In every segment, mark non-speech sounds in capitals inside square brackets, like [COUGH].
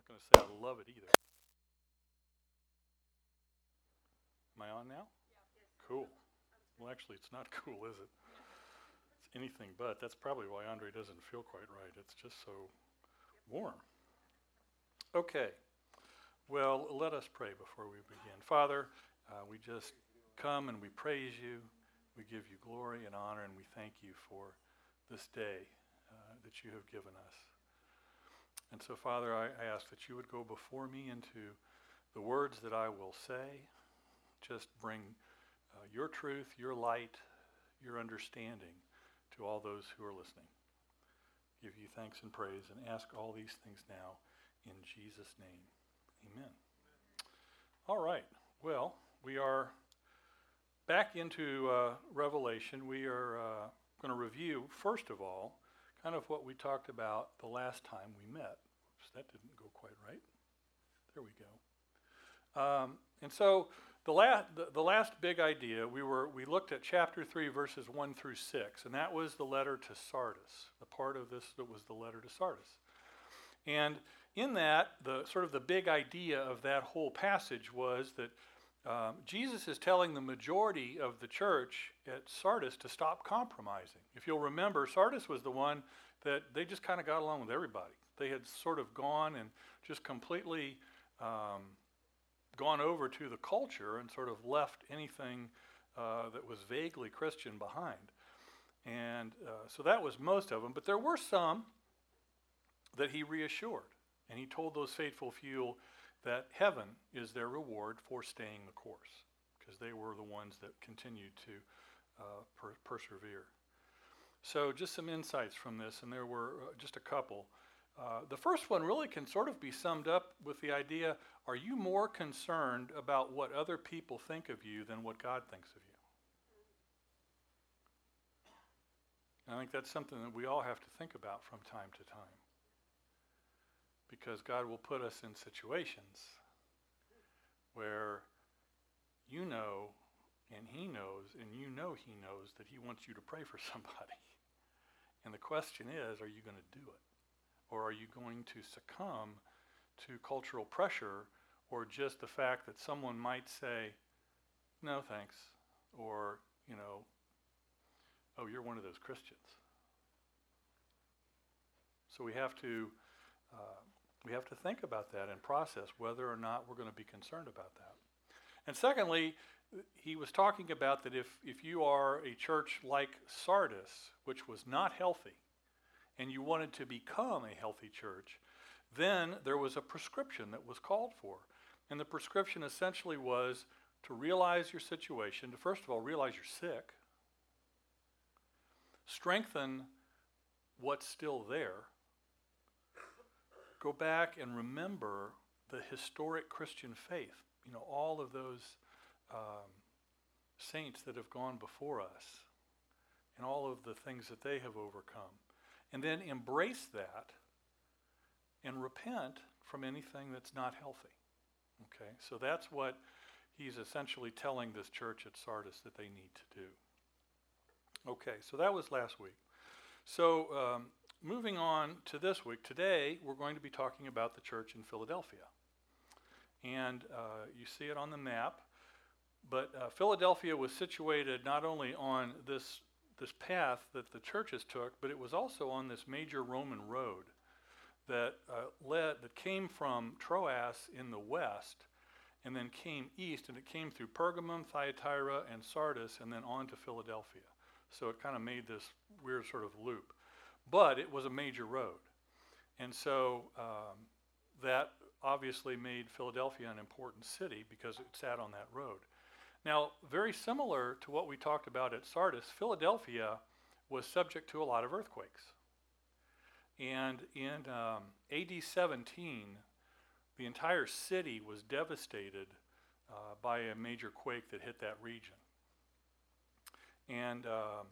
not going to say I love it either. Am I on now? Cool. Well, actually, it's not [LAUGHS] cool, is it? It's anything but. That's probably why Andre doesn't feel quite right. It's just so warm. Okay. Well, let us pray before we begin. Father, uh, we just come and we praise you. We give you glory and honor, and we thank you for this day uh, that you have given us. And so, Father, I, I ask that you would go before me into the words that I will say. Just bring uh, your truth, your light, your understanding to all those who are listening. Give you thanks and praise and ask all these things now in Jesus' name. Amen. All right. Well, we are back into uh, Revelation. We are uh, going to review, first of all, kind of what we talked about the last time we met. Oops, that didn't go quite right. There we go. Um, and so the last, the, the last big idea, we, were, we looked at chapter 3, verses 1 through 6, and that was the letter to Sardis, the part of this that was the letter to Sardis. And in that, the sort of the big idea of that whole passage was that um, Jesus is telling the majority of the church at Sardis to stop compromising. If you'll remember, Sardis was the one that they just kind of got along with everybody. They had sort of gone and just completely um, gone over to the culture and sort of left anything uh, that was vaguely Christian behind. And uh, so that was most of them. But there were some that he reassured. And he told those faithful few that heaven is their reward for staying the course, because they were the ones that continued to uh, per- persevere. So, just some insights from this, and there were uh, just a couple. Uh, the first one really can sort of be summed up with the idea are you more concerned about what other people think of you than what God thinks of you? I think that's something that we all have to think about from time to time. Because God will put us in situations where you know and He knows, and you know He knows that He wants you to pray for [LAUGHS] somebody. And the question is, are you going to do it? Or are you going to succumb to cultural pressure or just the fact that someone might say, no thanks, or, you know, oh, you're one of those Christians. So we have to, uh, we have to think about that and process whether or not we're going to be concerned about that. And secondly, he was talking about that if, if you are a church like Sardis, which was not healthy, and you wanted to become a healthy church, then there was a prescription that was called for. And the prescription essentially was to realize your situation, to first of all realize you're sick, strengthen what's still there, go back and remember the historic Christian faith. You know, all of those um, saints that have gone before us and all of the things that they have overcome and then embrace that and repent from anything that's not healthy. Okay, so that's what he's essentially telling this church at Sardis that they need to do. Okay, so that was last week. So um, moving on to this week, today we're going to be talking about the church in Philadelphia. And uh, you see it on the map. But uh, Philadelphia was situated not only on this this path that the churches took, but it was also on this major Roman road that uh, led that came from Troas in the west and then came east and it came through Pergamum, Thyatira and Sardis and then on to Philadelphia. So it kind of made this weird sort of loop. But it was a major road. And so um, that obviously made Philadelphia an important city because it sat on that road. Now, very similar to what we talked about at Sardis, Philadelphia was subject to a lot of earthquakes. And in um, AD 17, the entire city was devastated uh, by a major quake that hit that region. And um,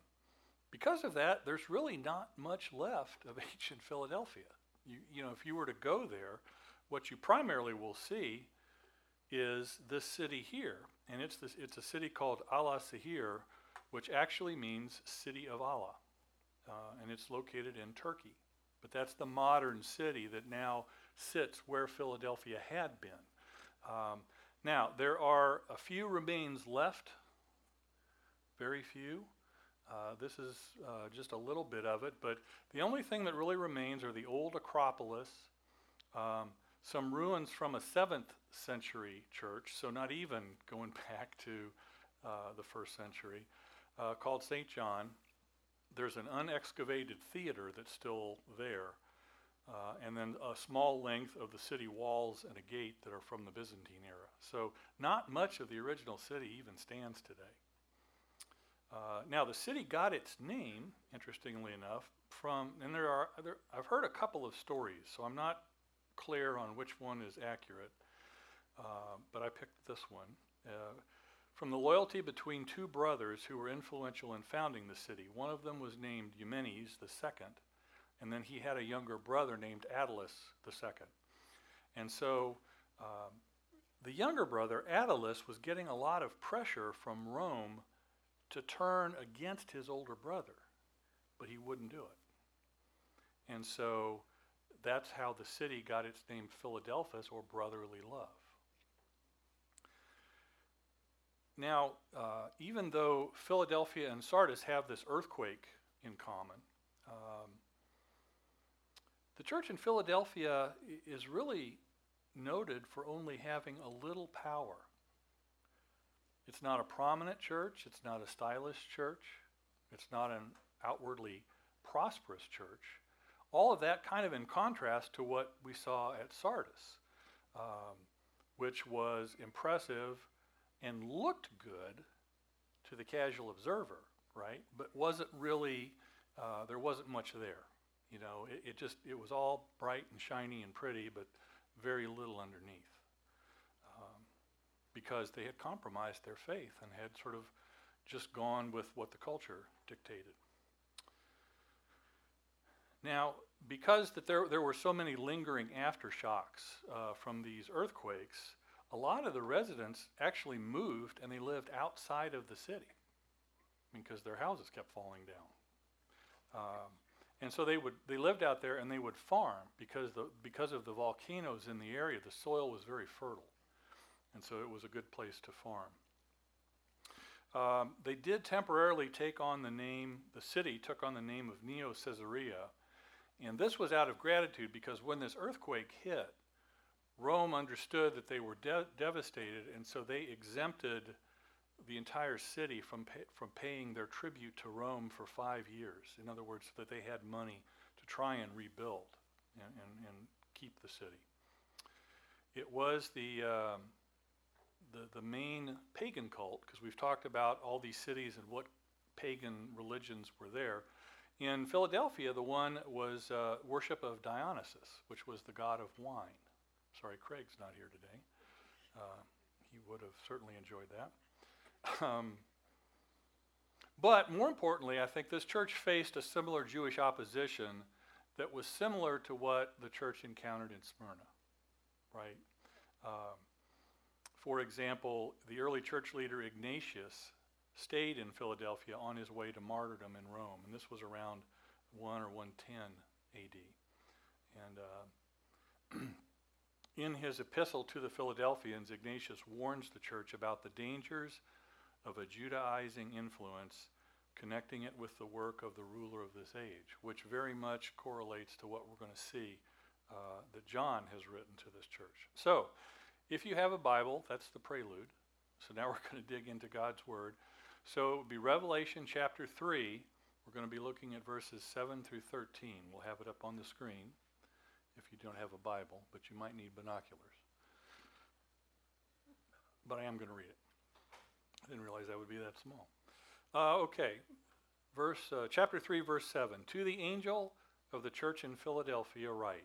because of that, there's really not much left of [LAUGHS] ancient Philadelphia. You, you know, if you were to go there, what you primarily will see is this city here. And it's, this, it's a city called Alaşehir, which actually means city of Allah. Uh, and it's located in Turkey. but that's the modern city that now sits where Philadelphia had been. Um, now, there are a few remains left, very few. Uh, this is uh, just a little bit of it, but the only thing that really remains are the old Acropolis, um, some ruins from a 7th century church, so not even going [LAUGHS] back to uh, the first century, uh, called St. John. There's an unexcavated theater that's still there, uh, and then a small length of the city walls and a gate that are from the Byzantine era. So not much of the original city even stands today. Uh, now the city got its name, interestingly enough, from and there are there, I've heard a couple of stories, so I'm not clear on which one is accurate, uh, but I picked this one. Uh, from the loyalty between two brothers who were influential in founding the city. One of them was named Eumenes the second, and then he had a younger brother named Attalus the second. And so um, the younger brother, Attalus, was getting a lot of pressure from Rome to turn against his older brother, but he wouldn't do it. And so that's how the city got its name Philadelphus, or brotherly love. Now, uh, even though Philadelphia and Sardis have this earthquake in common, um, the church in Philadelphia is really noted for only having a little power. It's not a prominent church, it's not a stylish church, it's not an outwardly prosperous church. All of that kind of in contrast to what we saw at Sardis, um, which was impressive and looked good to the casual observer, right? But wasn't really, uh, there wasn't much there. You know, it, it, just, it was all bright and shiny and pretty, but very little underneath. Because they had compromised their faith and had sort of just gone with what the culture dictated. Now, because that there, there were so many lingering aftershocks uh, from these earthquakes, a lot of the residents actually moved and they lived outside of the city because their houses kept falling down. Um, and so they would they lived out there and they would farm because the because of the volcanoes in the area, the soil was very fertile, and so it was a good place to farm. Um, they did temporarily take on the name. The city took on the name of Neo Caesarea, and this was out of gratitude because when this earthquake hit, Rome understood that they were de- devastated, and so they exempted the entire city from, pay, from paying their tribute to Rome for five years. In other words, that they had money to try and rebuild and, and, and keep the city. It was the, um, the, the main pagan cult, because we've talked about all these cities and what pagan religions were there. In Philadelphia, the one was uh, worship of Dionysus, which was the god of wine. Sorry, Craig's not here today. Uh, he would have certainly enjoyed that. Um, but more importantly, I think this church faced a similar Jewish opposition that was similar to what the church encountered in Smyrna, right? Um, for example, the early church leader Ignatius stayed in Philadelphia on his way to martyrdom in Rome, and this was around 1 or 110 AD. And uh, [CLEARS THROAT] in his epistle to the Philadelphians, Ignatius warns the church about the dangers of a Judaizing influence, connecting it with the work of the ruler of this age, which very much correlates to what we're going to see uh, that John has written to this church. So, if you have a Bible, that's the prelude. So now [LAUGHS] we're going to dig into God's Word. So it would be Revelation chapter 3. We're going to be looking at verses 7 through 13. We'll have it up on the screen if you don't have a Bible, but you might need binoculars. But I am going to read it. I didn't realize that would be that small. Uh, okay, verse uh, chapter three, verse seven. To the angel of the church in Philadelphia, write: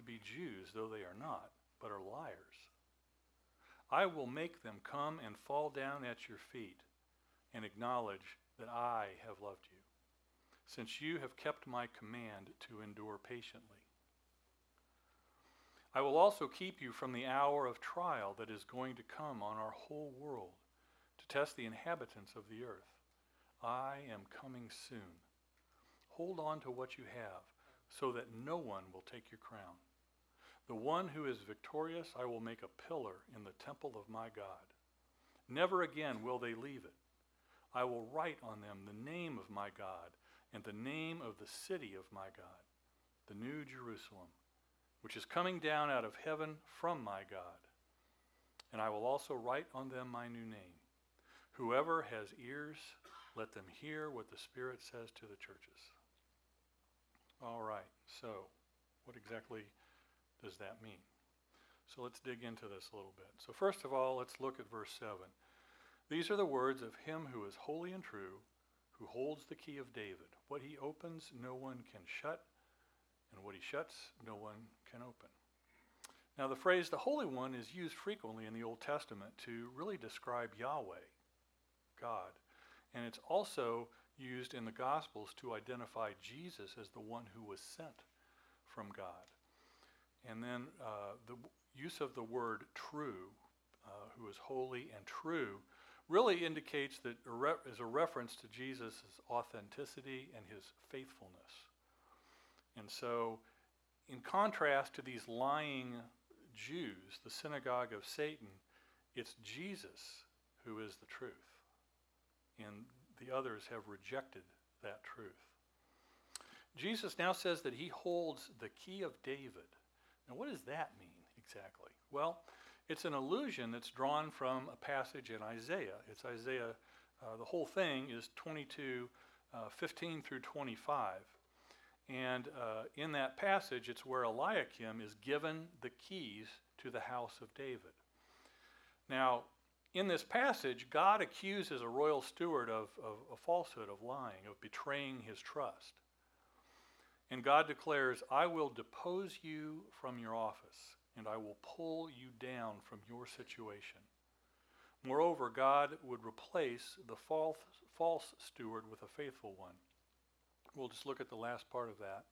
to be Jews, though they are not, but are liars. I will make them come and fall down at your feet and acknowledge that I have loved you, since you have kept my command to endure patiently. I will also keep you from the hour of trial that is going to come on our whole world to test the inhabitants of the earth. I am coming soon. Hold on to what you have so that no one will take your crown. The one who is victorious I will make a pillar in the temple of my God. Never again will they leave it. I will write on them the name of my God and the name of the city of my God, the new Jerusalem, which is coming down out of heaven from my God. And I will also write on them my new name. Whoever has ears, let them hear what the Spirit says to the churches. All right, so what exactly does that mean? So let's dig into this a little bit. So, first of all, let's look at verse 7. These are the words of him who is holy and true, who holds the key of David. What he opens, no one can shut, and what he shuts, no one can open. Now, the phrase the Holy One is used frequently in the Old Testament to really describe Yahweh, God. And it's also used in the Gospels to identify Jesus as the one who was sent from God. And then uh, the use of the word true, uh, who is holy and true, really indicates that is a reference to Jesus' authenticity and his faithfulness. And so, in contrast to these lying Jews, the synagogue of Satan, it's Jesus who is the truth. And the others have rejected that truth. Jesus now says that he holds the key of David. Now, what does that mean exactly? Well, it's an allusion that's drawn from a passage in Isaiah. It's Isaiah, uh, the whole thing is 22, uh, 15 through 25. And uh, in that passage, it's where Eliakim is given the keys to the house of David. Now, in this passage, God accuses a royal steward of, of, of falsehood, of lying, of betraying his trust. And God declares, I will depose you from your office, and I will pull you down from your situation. Moreover, God would replace the false, false steward with a faithful one. We'll just look at the last part of that,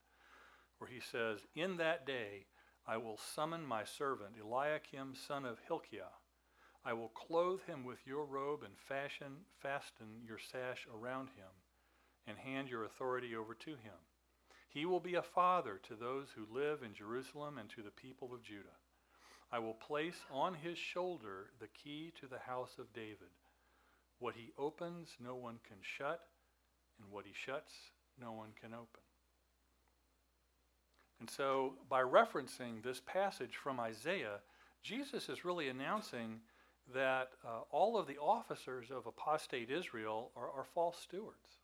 where he says, In that day I will summon my servant Eliakim, son of Hilkiah. I will clothe him with your robe and fashion, fasten your sash around him, and hand your authority over to him. He will be a father to those who live in Jerusalem and to the people of Judah. I will place on his shoulder the key to the house of David. What he opens, no one can shut, and what he shuts, no one can open. And so, by referencing this passage from Isaiah, Jesus is really announcing that uh, all of the officers of apostate Israel are, are false stewards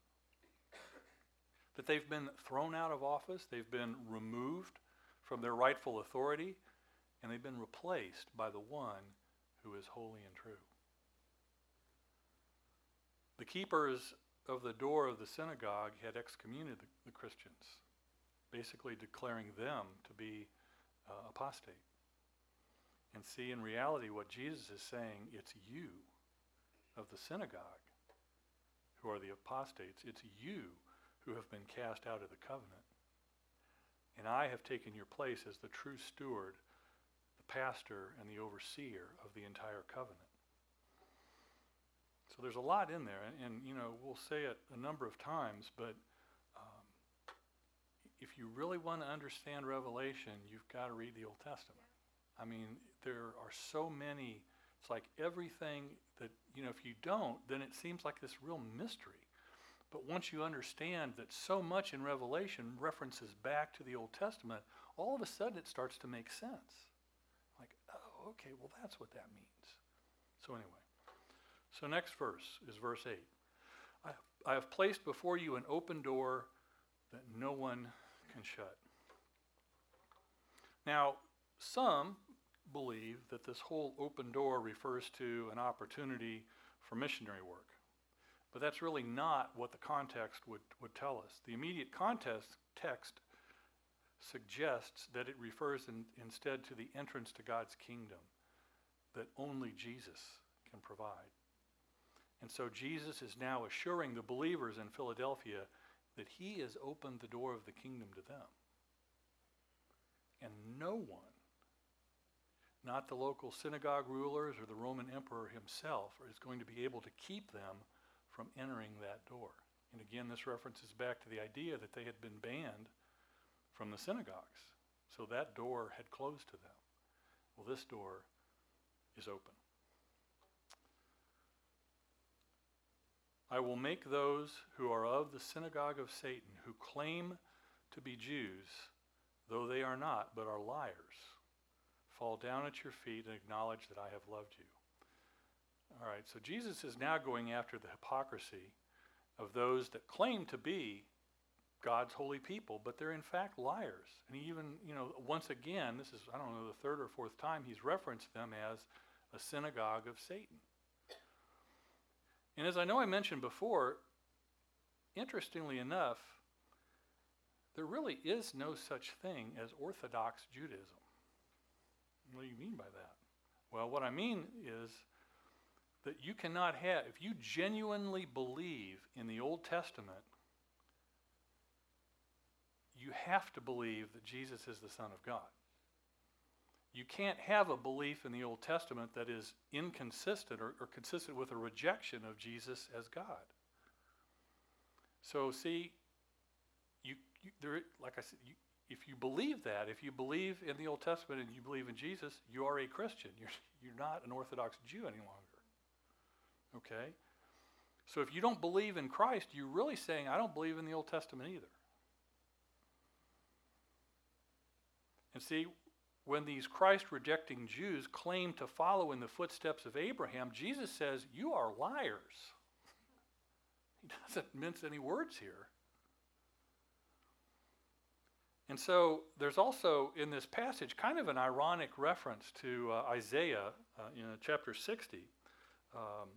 that they've been thrown out of office, they've been removed from their rightful authority, and they've been replaced by the one who is holy and true. The keepers of the door of the synagogue had excommunicated the, the Christians, basically declaring them to be uh, apostate. And see, in reality, what Jesus is saying, it's you of the synagogue who are the apostates. It's you who have been cast out of the covenant. And I have taken your place as the true steward, the pastor, and the overseer of the entire covenant. So there's a lot in there, and, and you know we'll say it a number of times, but um, if you really want to understand Revelation, you've got to read the Old Testament. I mean, there are so many. It's like everything that you know. If you don't, then it seems like this real mystery. But once you understand that so much in Revelation references back to the Old Testament, all of a sudden it starts to make sense. Like, oh, okay, well, that's what that means. So, anyway, so next verse is verse 8. I, I have placed before you an open door that no one can shut. Now, some believe that this whole open door refers to an opportunity for missionary work. But that's really not what the context would, would tell us. The immediate context text suggests that it refers in, instead to the entrance to God's kingdom that only Jesus can provide. And so Jesus is now assuring the believers in Philadelphia that he has opened the door of the kingdom to them. And no one, not the local synagogue rulers or the Roman emperor himself, is going to be able to keep them from entering that door. And again, this references back to the idea that they had been banned from the synagogues. So that door had closed to them. Well, this door is open. I will make those who are of the synagogue of Satan, who claim to be Jews, though they are not, but are liars, fall down at your feet and acknowledge that I have loved you. All right, so Jesus is now going after the hypocrisy of those that claim to be God's holy people, but they're in fact liars. And he even, you know, once again, this is, I don't know, the third or fourth time he's referenced them as a synagogue of Satan. And as I know I mentioned before, interestingly enough, there really is no such thing as Orthodox Judaism. What do you mean by that? Well, what I mean is that you cannot have, if you genuinely believe in the Old Testament, you have to believe that Jesus is the Son of God. You can't have a belief in the Old Testament that is inconsistent or, or consistent with a rejection of Jesus as God. So, see, you, you there, like I said, you, if you believe that, if you believe in the Old Testament and you believe in Jesus, you are a Christian. You're, you're not an Orthodox Jew any longer. Okay? So if you don't believe in Christ, you're really saying, I don't believe in the Old Testament either. And see, when these Christ rejecting Jews claim to follow in the footsteps of Abraham, Jesus says, You are liars. [LAUGHS] He doesn't mince any words here. And so there's also in this passage kind of an ironic reference to uh, Isaiah uh, in chapter 60, um,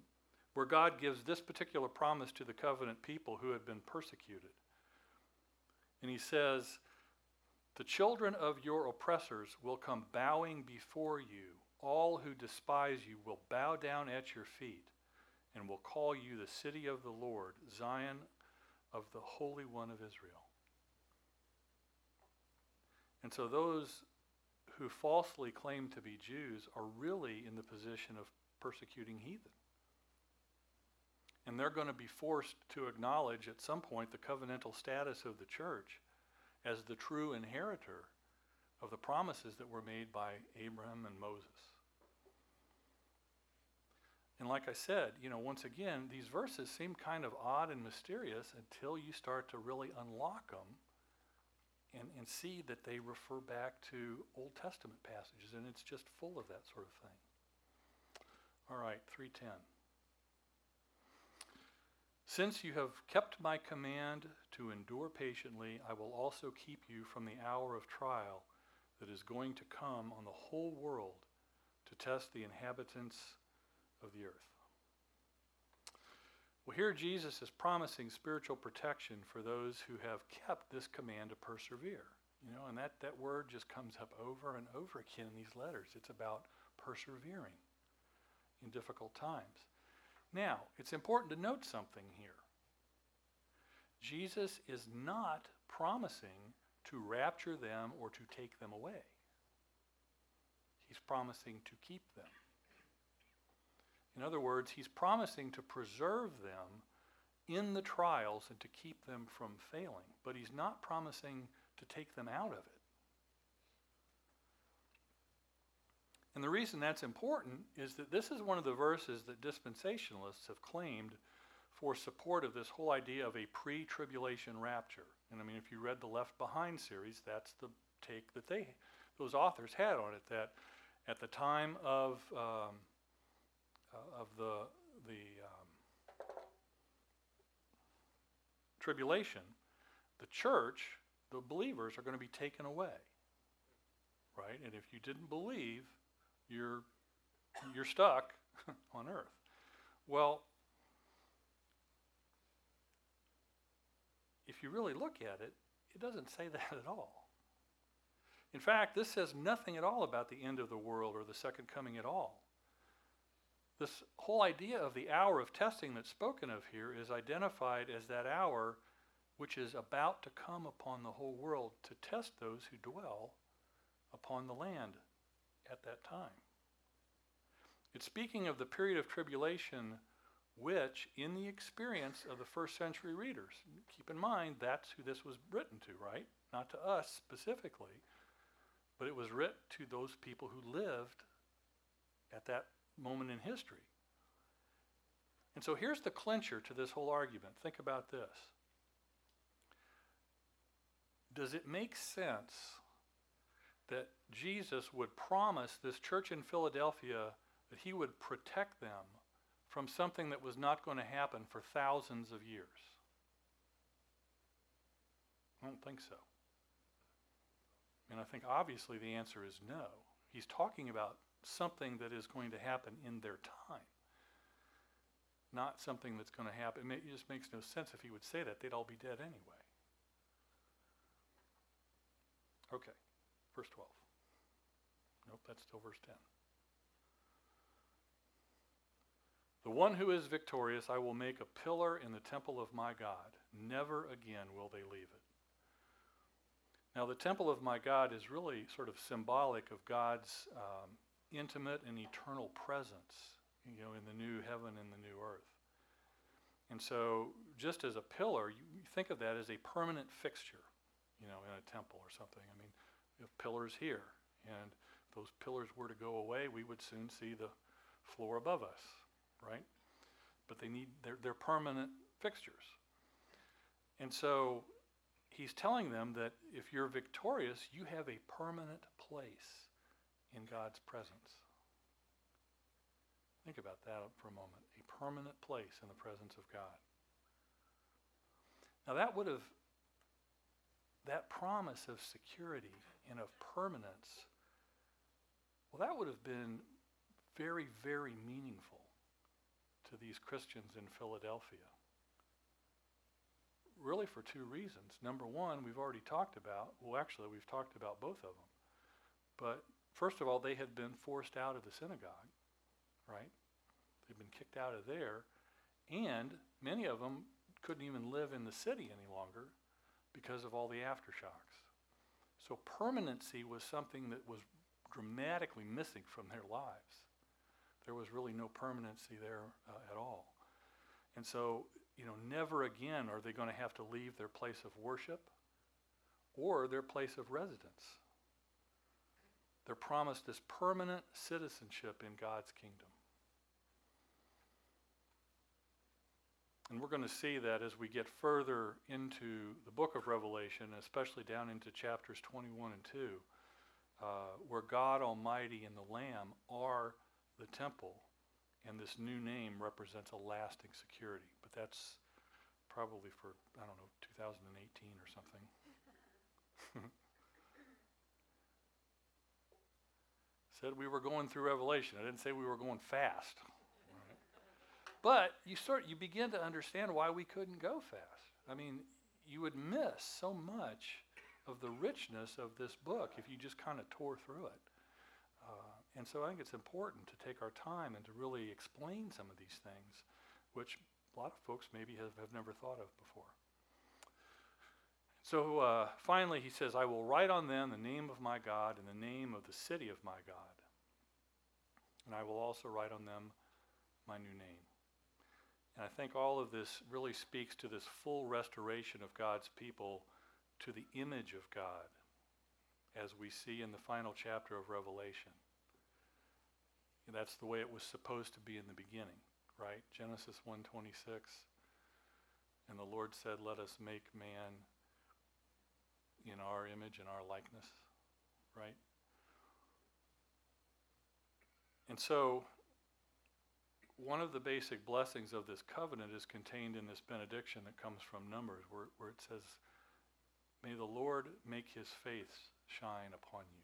where God gives this particular promise to the covenant people who had been persecuted. And he says, the children of your oppressors will come bowing before you. All who despise you will bow down at your feet and will call you the city of the Lord, Zion of the Holy One of Israel. And so those who falsely claim to be Jews are really in the position of persecuting heathen. And they're going to be forced to acknowledge at some point the covenantal status of the church as the true inheritor of the promises that were made by Abraham and Moses. And like I said, you know, once again, these verses seem kind of odd and mysterious until you start to really unlock them and, and see that they refer back to Old Testament passages, and it's just full of that sort of thing. All right, 310. Since you have kept my command to endure patiently, I will also keep you from the hour of trial that is going to come on the whole world to test the inhabitants of the earth. Well, here Jesus is promising spiritual protection for those who have kept this command to persevere. You know, and that, that word just comes up over and over again in these letters. It's about persevering in difficult times. Now, it's important to note something here. Jesus is not promising to rapture them or to take them away. He's promising to keep them. In other words, he's promising to preserve them in the trials and to keep them from failing, but he's not promising to take them out of it. And the reason that's important is that this is one of the verses that dispensationalists have claimed for support of this whole idea of a pre tribulation rapture. And I mean, if you read the Left Behind series, that's the take that they, those authors had on it, that at the time of, um, uh, of the, the um, tribulation, the church, the believers, are going to be taken away. Right? And if you didn't believe, you're, you're stuck [LAUGHS] on earth. Well, if you really look at it, it doesn't say [LAUGHS] that at all. In fact, this says nothing at all about the end of the world or the second coming at all. This whole idea of the hour of testing that's spoken of here is identified as that hour which is about to come upon the whole world to test those who dwell upon the land at that time. It's speaking of the period of tribulation which, in the experience of the first century readers, keep in mind that's who this was written to, right? Not to us specifically, but it was written to those people who lived at that moment in history. And so here's the clincher to this whole argument. Think about this. Does it make sense that Jesus would promise this church in Philadelphia that he would protect them from something that was not going to happen for thousands of years? I don't think so. And I think obviously the answer is no. He's talking about something that is going to happen in their time, not something that's going to happen. It just makes no sense if he would say that. They'd all be dead anyway. Okay, verse 12. Nope, that's still verse 10. The one who is victorious I will make a pillar in the temple of my God. Never again will they leave it. Now, the temple of my God is really sort of symbolic of God's um, intimate and eternal presence, you know, in the new heaven and the new earth. And so, just as a pillar, you think of that as a permanent fixture, you know, in a temple or something. I mean, you have pillars here, and those pillars were to go away, we would soon see the floor above us, right? But they need they're, they're permanent fixtures. And so he's telling them that if you're victorious, you have a permanent place in God's presence. Think about that for a moment. A permanent place in the presence of God. Now that would have, that promise of security and of permanence, well, that would have been very, very meaningful to these Christians in Philadelphia. Really, for two reasons. Number one, we've already talked about, well, actually, we've talked about both of them. But First of all, they had been forced out of the synagogue, right? They'd been kicked out of there. And many of them couldn't even live in the city any longer because of all the aftershocks. So permanency was something that was dramatically missing from their lives. There was really no permanency there uh, at all. And so, you know, never again are they going to have to leave their place of worship or their place of residence. They're promised this permanent citizenship in God's kingdom. And we're going to see that as we get further into the book of Revelation, especially down into chapters 21 and 2, uh, where God Almighty and the Lamb are the temple, and this new name represents a lasting security. But that's probably for, I don't know, 2018 or something. [LAUGHS] Said we were going through Revelation. I didn't say we were going fast. But you start you begin to understand why we couldn't go fast. I mean, you would miss so much of the richness of this book if you just kind of tore through it. Uh, and so I think it's important to take our time and to really explain some of these things, which a lot of folks maybe have, have never thought of before. So uh, finally, he says, I will write on them the name of my God and the name of the city of my God. And I will also write on them my new name. And I think all of this really speaks to this full restoration of God's people to the image of God, as we see in the final chapter of Revelation. And that's the way it was supposed to be in the beginning, right? Genesis 1:26. And the Lord said, "Let us make man in our image and our likeness, right? And so, one of the basic blessings of this covenant is contained in this benediction that comes from Numbers, where, where it says, May the Lord make his face shine upon you.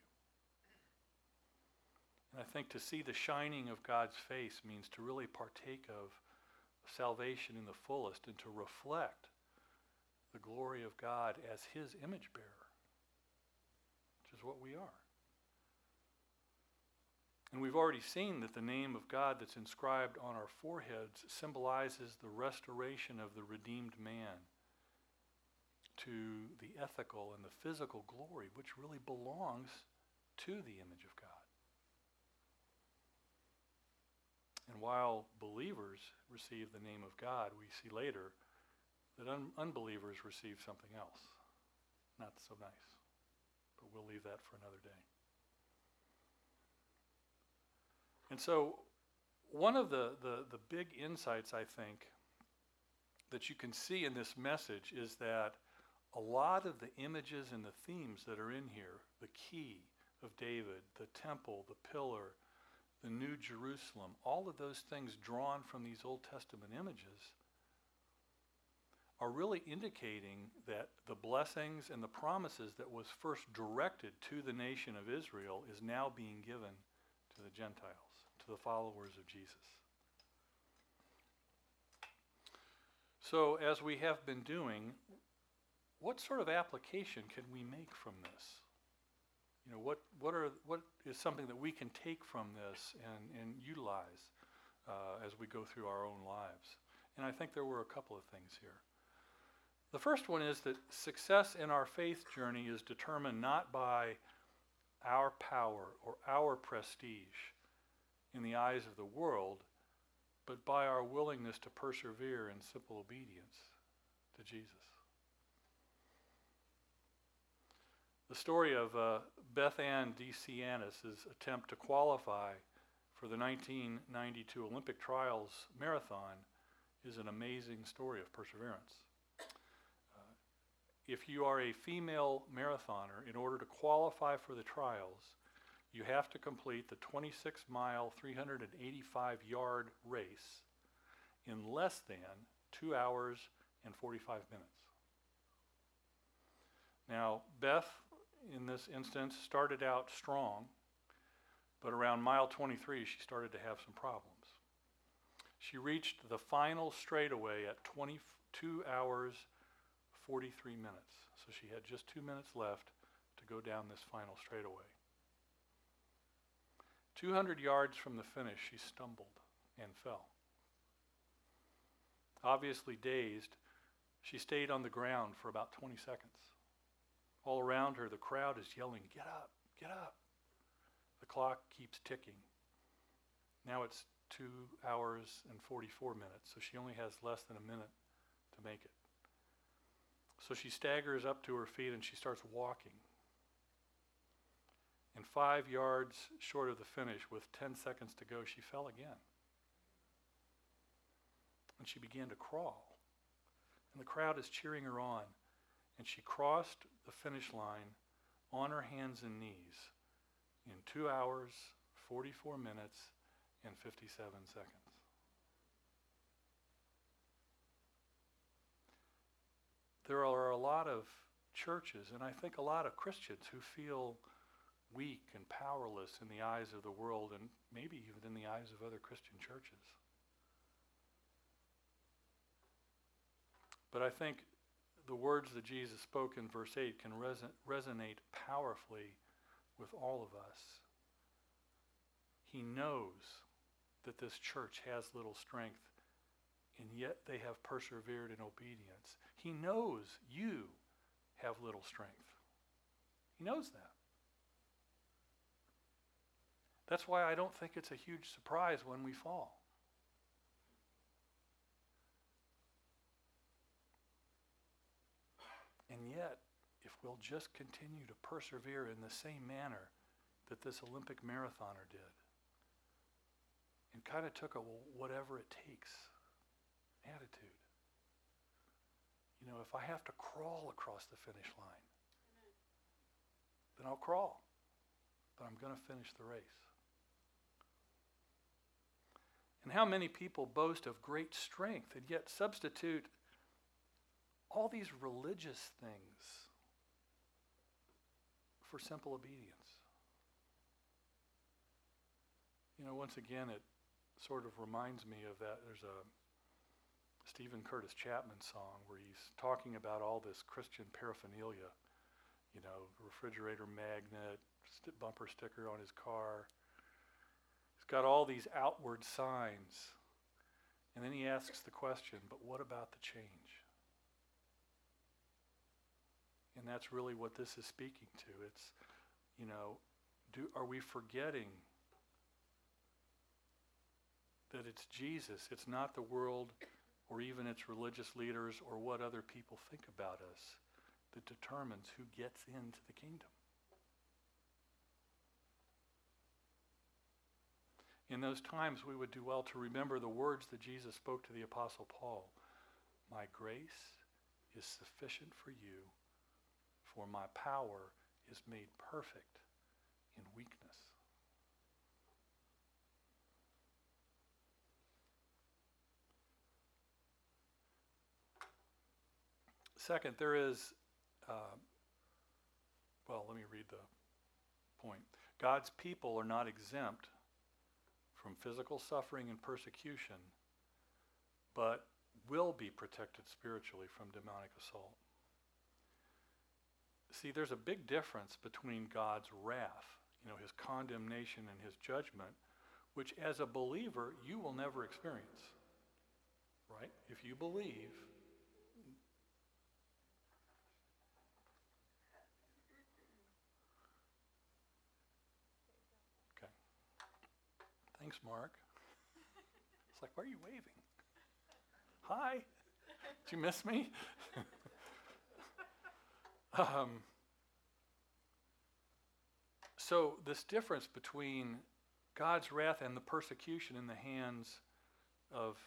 And I think to see the shining of God's face means to really partake of salvation in the fullest and to reflect the glory of God as his image bearer, which is what we are. And we've already seen that the name of God that's inscribed on our foreheads symbolizes the restoration of the redeemed man to the ethical and the physical glory which really belongs to the image of God. And while believers receive the name of God, we see later that un- unbelievers receive something else. Not so nice. But we'll leave that for another day. And so, one of the, the, the big insights, I think, that you can see in this message is that a lot of the images and the themes that are in here the key of David, the temple, the pillar, the New Jerusalem, all of those things drawn from these Old Testament images are really indicating that the blessings and the promises that was first directed to the nation of Israel is now being given to the Gentiles to the followers of Jesus. So, as we have been doing, what sort of application can we make from this? You know, what, what, are, what is something that we can take from this and, and utilize uh, as we go through our own lives? And I think there were a couple of things here. The first one is that success in our faith journey is determined not by our power or our prestige, in the eyes of the world, but by our willingness to persevere in simple obedience to Jesus. The story of uh, Beth Ann DeCiantis' attempt to qualify for the 1992 Olympic Trials Marathon is an amazing story of perseverance. Uh, if you are a female marathoner, in order to qualify for the trials, you have to complete the 26 mile, 385 yard race in less than two hours and 45 minutes. Now, Beth, in this instance, started out strong, but around mile 23, she started to have some problems. She reached the final straightaway at 22 hours, 43 minutes. So she had just two minutes left to go down this final straightaway. 200 yards from the finish, she stumbled and fell. Obviously dazed, she stayed on the ground for about 20 seconds. All around her, the crowd is yelling, Get up, get up. The clock keeps ticking. Now it's two hours and 44 minutes, so she only has less than a minute to make it. So she staggers up to her feet and she starts walking and five yards short of the finish, with 10 seconds to go, she fell again. And she began to crawl. And the crowd is cheering her on. And she crossed the finish line on her hands and knees in 2 hours, 44 minutes, and 57 seconds. There are a lot of churches, and I think a lot of Christians who feel weak and powerless in the eyes of the world and maybe even in the eyes of other Christian churches. But I think the words that Jesus spoke in verse 8 can reson- resonate powerfully with all of us. He knows that this church has little strength, and yet they have persevered in obedience. He knows you have little strength. He knows that. That's why I don't think it's a huge surprise when we fall. Yet, if we'll just continue to persevere in the same manner that this Olympic marathoner did, and kind of took a whatever it takes attitude. You know, if I have to crawl across the finish line, then I'll crawl. But I'm going to finish the race. And how many people boast of great strength and yet substitute all these religious things for simple obedience? You know, once again, it sort of reminds me of that. There's a Steven Curtis Chapman song where he's talking about all this Christian paraphernalia, you know, refrigerator magnet, st- bumper sticker on his car. He's got all these outward signs. And then he asks the question, but what about the change? And that's really what this is speaking to. It's, you know, do, are we forgetting that it's Jesus? It's not the world or even its religious leaders or what other people think about us that determines who gets into the kingdom. In those times, we would do well to remember the words that Jesus spoke to the Apostle Paul My grace is sufficient for you, for my power is made perfect in weakness. Second, there is, uh, well, let me read the point. God's people are not exempt from physical suffering and persecution, but will be protected spiritually from demonic assault. See, there's a big difference between God's wrath, you know, his condemnation and his judgment, which as a believer you will never experience. Right? If you believe, Okay. Thanks, Mark. It's like, why are you waving? Hi. Did you miss me? [LAUGHS] um, so, this difference between God's wrath and the persecution in the hands of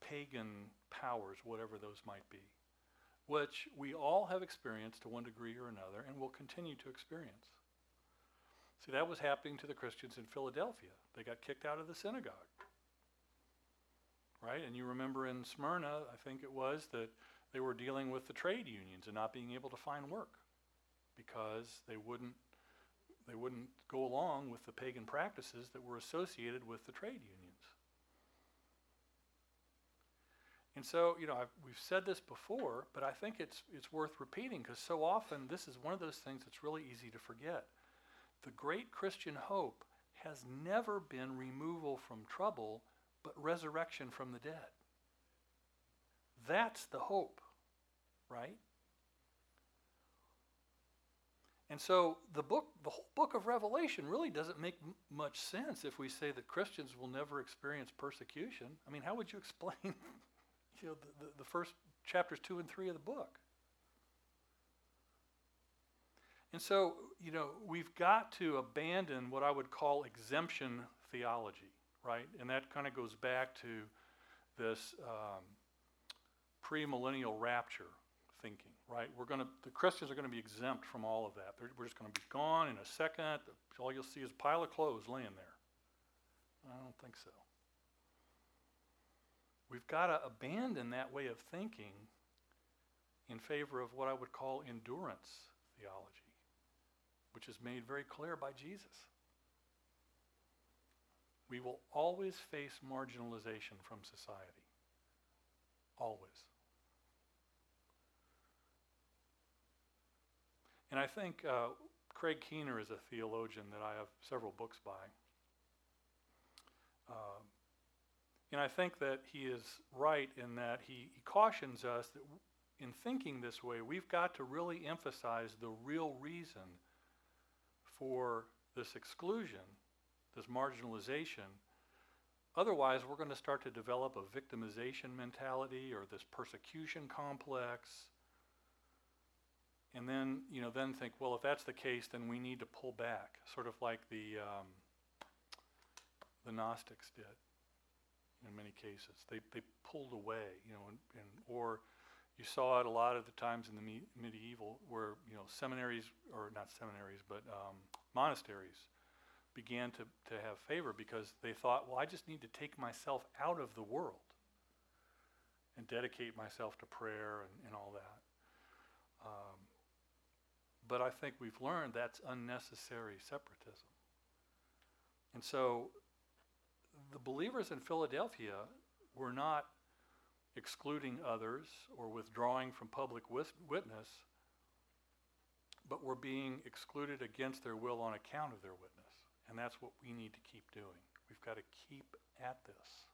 pagan powers, whatever those might be, which we all have experienced to one degree or another and will continue to experience. See, that was happening to the Christians in Philadelphia. They got kicked out of the synagogue. Right? And you remember in Smyrna, I think it was, that they were dealing with the trade unions and not being able to find work because they wouldn't they wouldn't go along with the pagan practices that were associated with the trade unions. And so, you know, I've, we've said this before, but I think it's, it's worth repeating because so often this is one of those things that's really easy to forget. The great Christian hope has never been removal from trouble, but resurrection from the dead. That's the hope, right? And so the book, the whole book of Revelation really doesn't make m- much sense if we say that Christians will never experience persecution. I mean, how would you [LAUGHS] explain, you know, the, the, the first chapters two and three of the book? And so, you know, we've got to abandon what I would call exemption theology, right? And that kind of goes back to this um, premillennial rapture thinking, right? We're going to, the Christians are going to be exempt from all of that. They're, we're just going to be gone in a second. All you'll see is a pile of clothes laying there. I don't think so. We've got to abandon that way of thinking in favor of what I would call endurance theology which is made very clear by Jesus. We will always face marginalization from society. Always. And I think uh, Craig Keener is a theologian that I have several books by. Uh, and I think that he is right in that he, he cautions us that in thinking this way, we've got to really emphasize the real reason for this exclusion, this marginalization. Otherwise, we're going to start to develop a victimization mentality or this persecution complex. And then, you know, then think, well, if that's the case, then we need to pull back, sort of like the um, the Gnostics did in many cases. They, they pulled away, you know, and, and or you saw it a lot of the times in the me- medieval where you know seminaries or not seminaries but um, monasteries began to, to have favor because they thought well i just need to take myself out of the world and dedicate myself to prayer and, and all that but i think we've learned that's unnecessary separatism and so the believers in philadelphia were not excluding others or withdrawing from public witness but were being excluded against their will on account of their witness. And that's what we need to keep doing. We've got to keep at this,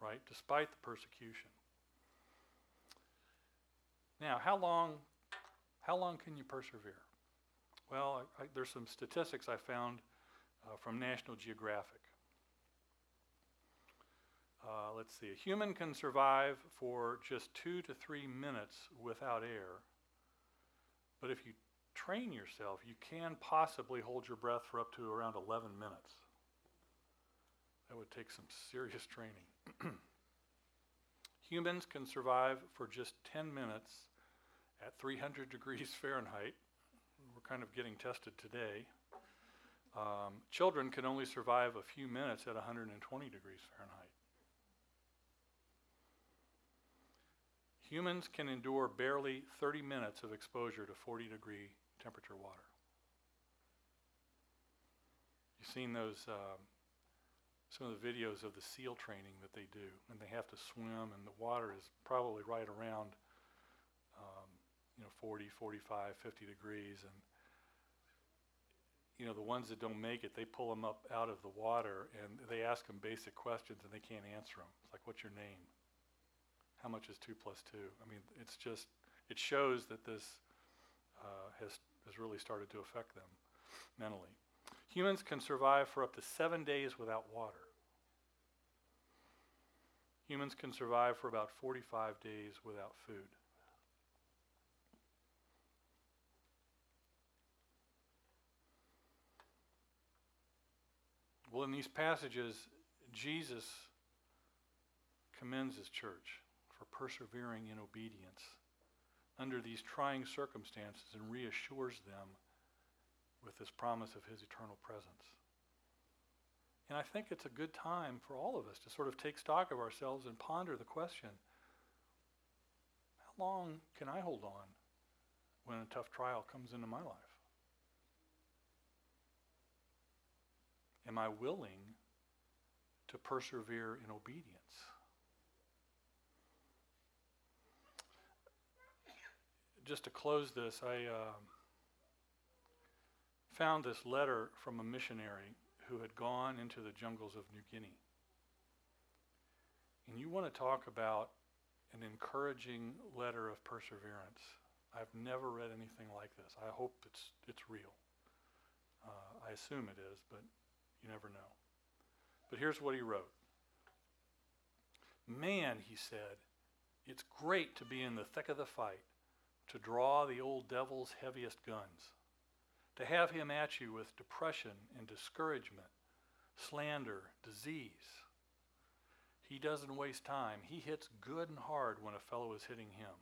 right? Despite the persecution. Now, how long, how long can you persevere? Well, I, I, there's some statistics I found uh, from National Geographic. Uh, let's see, a human can survive for just two to three minutes without air. But if you train yourself, you can possibly hold your breath for up to around 11 minutes. That would take some serious training. [CLEARS THROAT] Humans can survive for just 10 minutes at 300 degrees Fahrenheit. We're kind of getting tested today. Um, children can only survive a few minutes at 120 degrees Fahrenheit. Humans can endure barely 30 minutes of exposure to 40 degree temperature water. You've seen those, um, some of the videos of the SEAL training that they do, and they have to swim, and the water is probably right around, you know, 40, 45, 50 degrees, and you know, the ones that don't make it, they pull them up out of the water, and they ask them basic questions, and they can't answer them. It's like, what's your name? how much is 2 plus 2? I mean, it's just, it shows that this uh, has, has really started to affect them mentally. Humans can survive for up to seven days without water. Humans can survive for about 45 days without food. Well, in these passages, Jesus commends his church for persevering in obedience under these trying circumstances and reassures them with this promise of his eternal presence. And I think it's a good time for all of us to sort of take stock of ourselves and ponder the question how long can I hold on when a tough trial comes into my life? Am I willing to persevere in obedience? just to close this, I uh, found this letter from a missionary who had gone into the jungles of New Guinea. And you want to talk about an encouraging letter of perseverance. I've never read anything like this. I hope it's, it's real. Uh, I assume it is, but you never know. But here's what he wrote Man, he said, it's great to be in the thick of the fight to draw the old devil's heaviest guns, to have him at you with depression and discouragement, slander, disease. He doesn't waste time. He hits good and hard when a fellow is hitting him.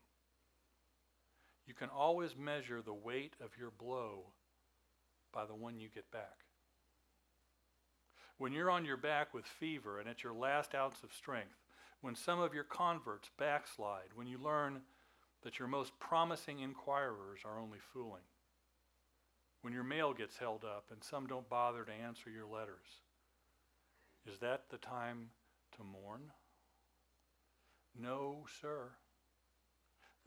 You can always measure the weight of your blow by the one you get back. When you're on your back with fever and at your last ounce of strength, when some of your converts backslide, when you learn that your most promising inquirers are only fooling. When your mail gets held up and some don't bother to answer your letters, is that the time to mourn? No, sir.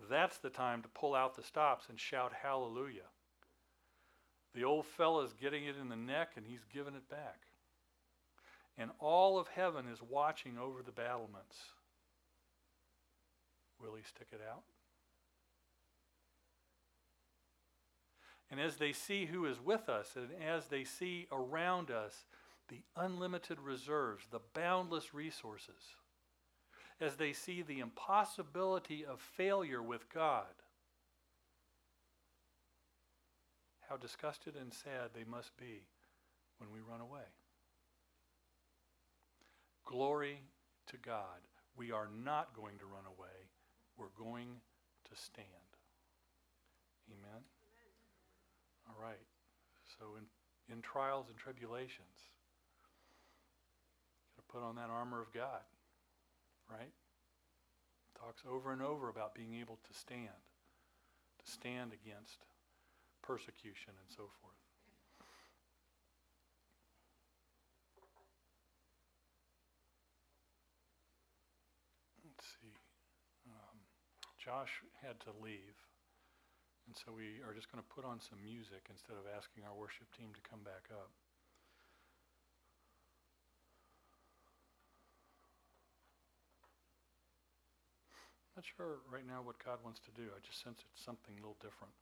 That's the time to pull out the stops and shout hallelujah. The old fella's getting it in the neck and he's giving it back. And all of heaven is watching over the battlements. Will he stick it out? And as they see who is with us, and as they see around us the unlimited reserves, the boundless resources, as they see the impossibility of failure with God, how disgusted and sad they must be when we run away. Glory to God. We are not going to run away. We're going to stand. Amen. All right. So in, in trials and tribulations, got to put on that armor of God, right? Talks over and over about being able to stand, to stand against persecution and so forth. Let's see. Um, Josh had to leave. And so we are just going to put on some music instead of asking our worship team to come back up. Not sure right now what God wants to do. I just sense it's something a little different.